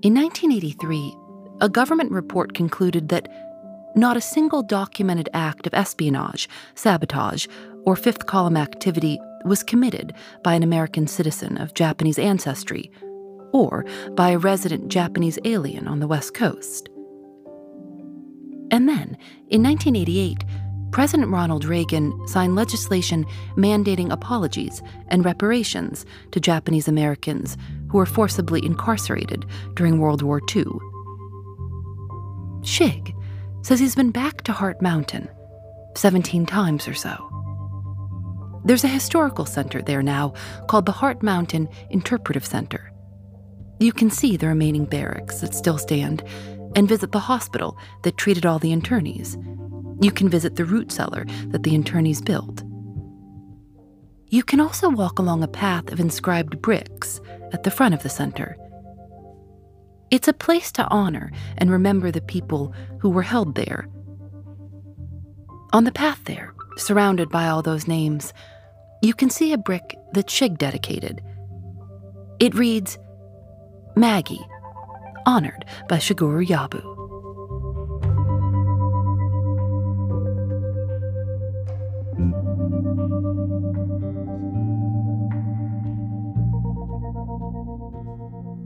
In 1983, a government report concluded that not a single documented act of espionage, sabotage, or fifth column activity was committed by an American citizen of Japanese ancestry or by a resident Japanese alien on the West Coast. And then, in 1988, President Ronald Reagan signed legislation mandating apologies and reparations to Japanese Americans who were forcibly incarcerated during World War II. Shig says he's been back to Heart Mountain 17 times or so. There's a historical center there now called the Heart Mountain Interpretive Center. You can see the remaining barracks that still stand and visit the hospital that treated all the internees. You can visit the root cellar that the internees built. You can also walk along a path of inscribed bricks at the front of the center. It's a place to honor and remember the people who were held there. On the path there, surrounded by all those names, you can see a brick that Shig dedicated. It reads, Maggie, honored by Shigeru Yabu.